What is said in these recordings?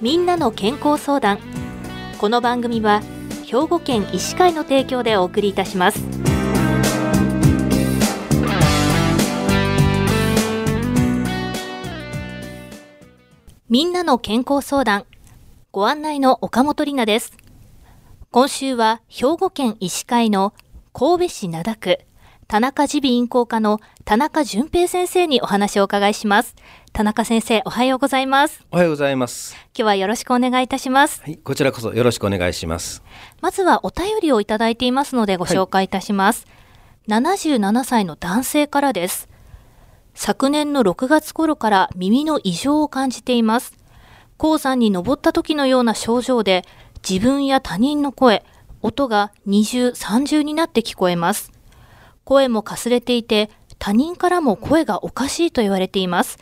みんなの健康相談。この番組は兵庫県医師会の提供でお送りいたします。みんなの健康相談。ご案内の岡本里奈です。今週は兵庫県医師会の神戸市灘区田中耳鼻咽喉科の田中淳平先生にお話をお伺いします。田中先生、おはようございます。おはようございます。今日はよろしくお願いいたします。はい、こちらこそよろしくお願いします。まずはお便りをいただいていますのでご紹介いたします。はい、77歳の男性からです。昨年の6月頃から耳の異常を感じています。鉱山に登った時のような症状で、自分や他人の声、音が二重、三重になって聞こえます。声もかすれていて、他人からも声がおかしいと言われています。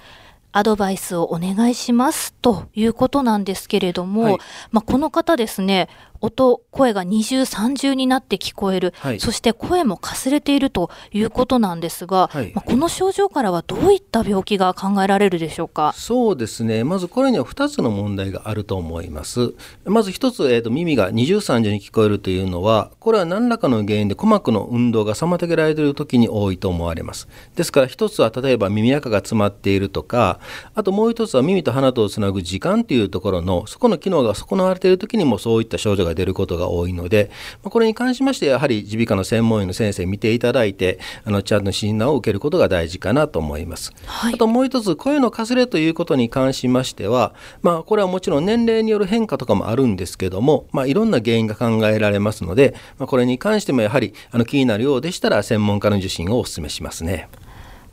アドバイスをお願いしますということなんですけれども、はい、まあ、この方ですね、音、声が二重三重になって聞こえる、はい、そして声もかすれているということなんですが、はい、まあ、この症状からはどういった病気が考えられるでしょうか？そうですね。まずこれには2つの問題があると思います。まず1つ、えーと、耳が二重三重に聞こえるというのはこれは何らかの原因で鼓膜の運動が妨げられている時に多いと思われます。ですから1つは例えば耳垢が詰まっているとかあともう1つは耳と鼻とをつなぐ時間というところのそこの機能が損なわれている時にもそういった症状が出ることが多いので、これに関しましてやはり耳鼻科の専門医の先生見ていただいてあのちゃんと診断を受けることが大事かなと思います。はい、あともう一つ声のかすれということに関しましては、まあ、これはもちろん年齢による変化とかもあるんですけども、まあ、いろんな原因が考えられますので、まあ、これに関してもやはりあの気になるようでしたら専門家の受診をお勧めしますね。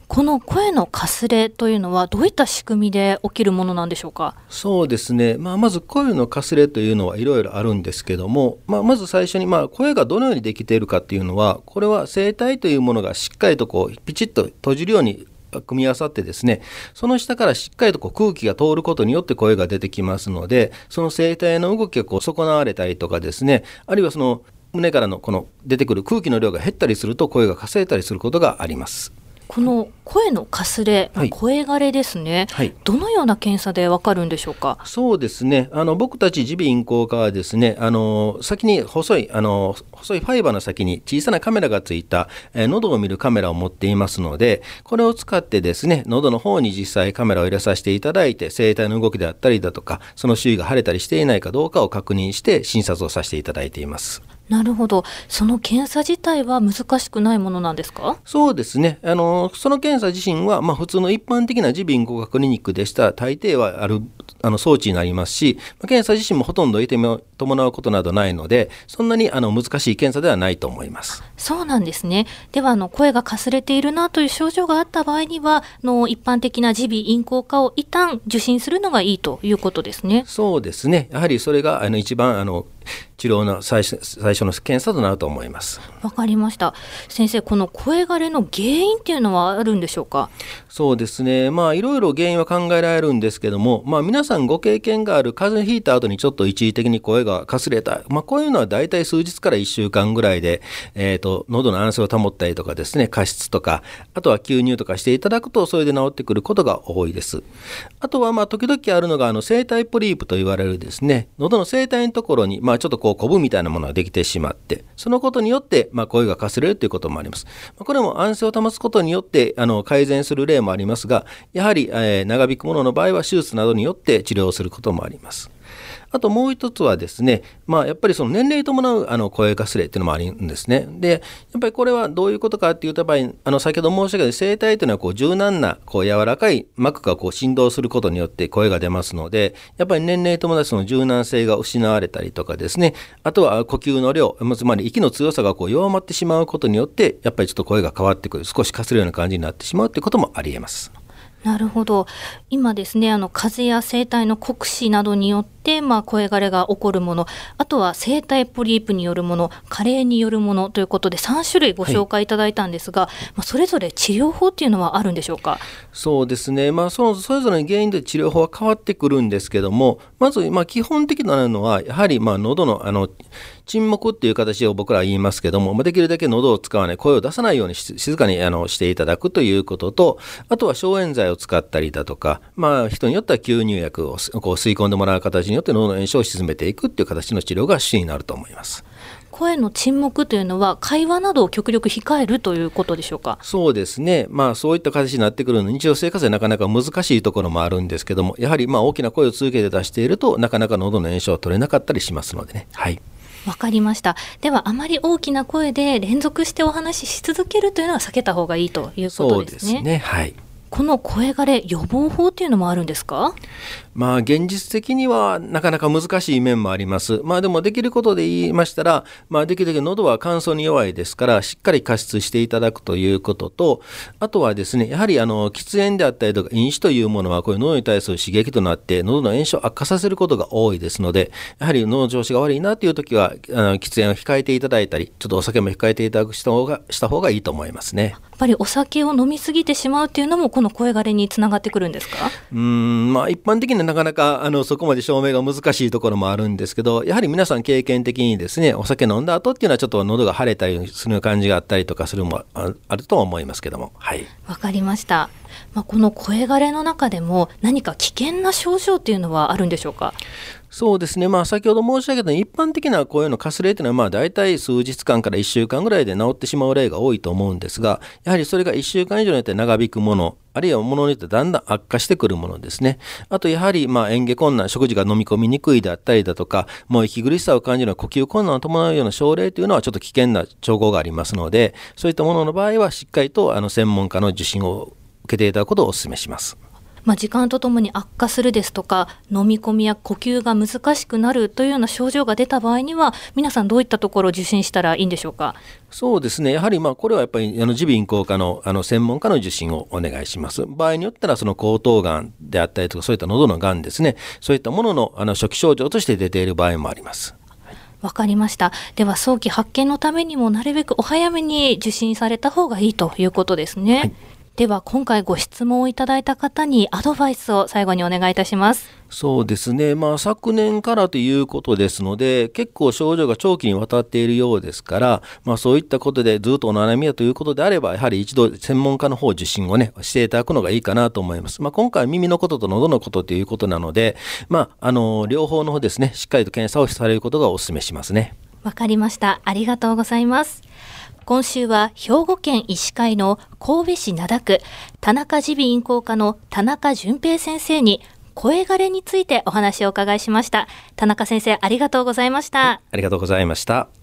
この声のかすれというのはどういった仕組みで起きるものなんでしょうか？そうですね、まあ、まず声のかすれというのはいろいろあるんですけども、まあ、まず最初にまあ声がどのようにできているかっていうのはこれは声帯というものがしっかりとこうピチッと閉じるように組み合わさってですねその下からしっかりとこう空気が通ることによって声が出てきますのでその声帯の動きがこう損なわれたりとかですねあるいはその胸からのこの出てくる空気の量が減ったりすると声がかすれたりすることがあります。この声のかすれ、はい、声枯れですね、はい、どのような検査でわかるんでしょうか？そうですね。あの僕たち耳鼻咽喉科はですねあの先に細いあの細いファイバーの先に小さなカメラがついた、えー、喉を見るカメラを持っていますのでこれを使ってですね喉の方に実際カメラを入れさせていただいて声帯の動きであったりだとかその周囲が腫れたりしていないかどうかを確認して診察をさせていただいています。なるほど。その検査自体は難しくないものなんですか？そうですね。あの、その検査自身は、まあ、普通の一般的な耳鼻咽喉科クリニックでしたら大抵はあるあの装置になりますし、検査自身もほとんど痛みを伴うことなどないので、そんなにあの難しい検査ではないと思います。そうなんですね。では、あの声がかすれているなという症状があった場合には、の一般的な耳鼻咽喉科を一旦受診するのがいいということですね。そうですね。やはりそれがあの一番あの治療の最初最初の検査となると思います。わかりました。先生、この声枯れの原因っていうのはあるんでしょうか？そうですね。まあいろいろ原因は考えられるんですけども、まあ皆さんご経験がある風邪ひいた後にちょっと一時的に声がかすれた、まあこういうのは大体数日から1週間ぐらいで、えっ、ー、と喉の安静を保ったりとかですね、加湿とか、あとは吸入とかしていただくとそれで治ってくることが多いです。あとはまあ時々あるのがあの声帯ポリープと言われるですね、喉の声帯のところにまあちょっとこうコブみたいなものができてしまって、そのことによって、まあ、声がかすれるということもあります。これも安静を保つことによってあの改善する例もありますが、やはり、えー、長引くものの場合は手術などによって治療することもあります。あともう一つはですね、まあ、やっぱりその年齢伴うあの声かすれっていうのもあるんですね。で、やっぱりこれはどういうことかっていうと、やっぱりあの先ほど申し上げた声帯というのはこう柔軟なこう柔らかい膜がこう振動することによって声が出ますので、やっぱり年齢伴うその柔軟性が失われたりとかですね、あとは呼吸の量、つまり息の強さがこう弱まってしまうことによって、やっぱりちょっと声が変わってくる、少しかするような感じになってしまうということもありえます。なるほど。今ですね、あの、風邪や声帯の酷使などによって、まあ、声枯れが起こるもの、あとは声帯ポリープによるもの、加齢によるものということで、3種類ご紹介いただいたんですが、はい、まあ、それぞれ治療法っていうのはあるんでしょうか？そうですね。まあ、その、それぞれの原因で治療法は変わってくるんですけども、まず、まあ、基本的なのは、やはり、まあ、喉の、あの、沈黙っていう形を僕らは言いますけども、まあ、できるだけ喉を使わない、声を出さないように静かにあのしていただくということと、あとは消炎剤を使ったりだとか、まあ、人によっては吸入薬をこう吸い込んでもらう形によって喉の炎症を鎮めていくっていう形の治療が主になると思います。声の沈黙というのは会話などを極力控えるということでしょうか？そうですねまあそういった形になってくるの日常生活でなかなか難しいところもあるんですけどもやはりまあ大きな声を続けて出しているとなかなか喉の炎症は取れなかったりしますのでねはいわかりました。では、あまり大きな声で連続してお話しし続けるというのは避けた方がいいということですね。そうですね。はい。この声枯れ予防法っていうのもあるんですか？まあ現実的にはなかなか難しい面もあります。まあでもできることで言いましたら、まあできるだけ喉は乾燥に弱いですから、しっかり加湿していただくということと、あとはですね、やはりあの喫煙であったりとか飲酒というものはこういう喉に対する刺激となって喉の炎症を悪化させることが多いですので、やはり喉の調子が悪いなという時は、あの喫煙を控えていただいたり、ちょっとお酒も控えていただくした方がした方がいいと思いますね。やっぱりお酒を飲みすぎてしまうっていうのもこの声枯れにつながってくるんですか？うんまあ一般的になかなかあのそこまで証明が難しいところもあるんですけどやはり皆さん経験的にですねお酒飲んだ後っていうのはちょっと喉が腫れたりする感じがあったりとかするもあるとは思いますけども。はい。わかりました。まあ、この声枯れの中でも何か危険な症状っていうのはあるんでしょうか？そうですね、まあ、先ほど申し上げた一般的な声のかすれというのは、まあ、大体数日間から1週間ぐらいで治ってしまう例が多いと思うんですが、やはりそれが1週間以上によって長引くもの、あるいはものによってだんだん悪化してくるものですね。あと、やはり、まあ、嚥下困難、食事が飲み込みにくいであったりだとか、もう息苦しさを感じるような呼吸困難を伴うような症例というのはちょっと危険な兆候がありますので、そういったものの場合は、しっかりとあの専門家の受診を受けていただくことをお勧めします。まあ、時間とともに悪化するですとか飲み込みや呼吸が難しくなるというような症状が出た場合には皆さんどういったところを受診したらいいんでしょうか？そうですね。やはりまあこれはやっぱりあの耳鼻咽喉科のあの専門家の受診をお願いします。場合によったらその喉頭がんであったりとかそういった喉のがんですね。そういったもののあの初期症状として出ている場合もあります。わかりました。では早期発見のためにもなるべくお早めに受診された方がいいということですね。はいでは今回ご質問をいただいた方にアドバイスを最後にお願いいたします。そうですね。まあ昨年からということですので、結構症状が長期にわたっているようですから、まあそういったことでずっとお悩みだということであれば、やはり一度専門家の方受診をね、していただくのがいいかなと思います。まあ今回耳のことと喉のことということなので、まああの、両方の方ですね、しっかりと検査をされることがお勧めしますね。わかりました。ありがとうございます。今週は兵庫県医師会の神戸市灘区田中耳鼻咽喉科の田中淳平先生に声枯れについてお話をお伺いしました。田中先生ありがとうございました、ありがとうございました。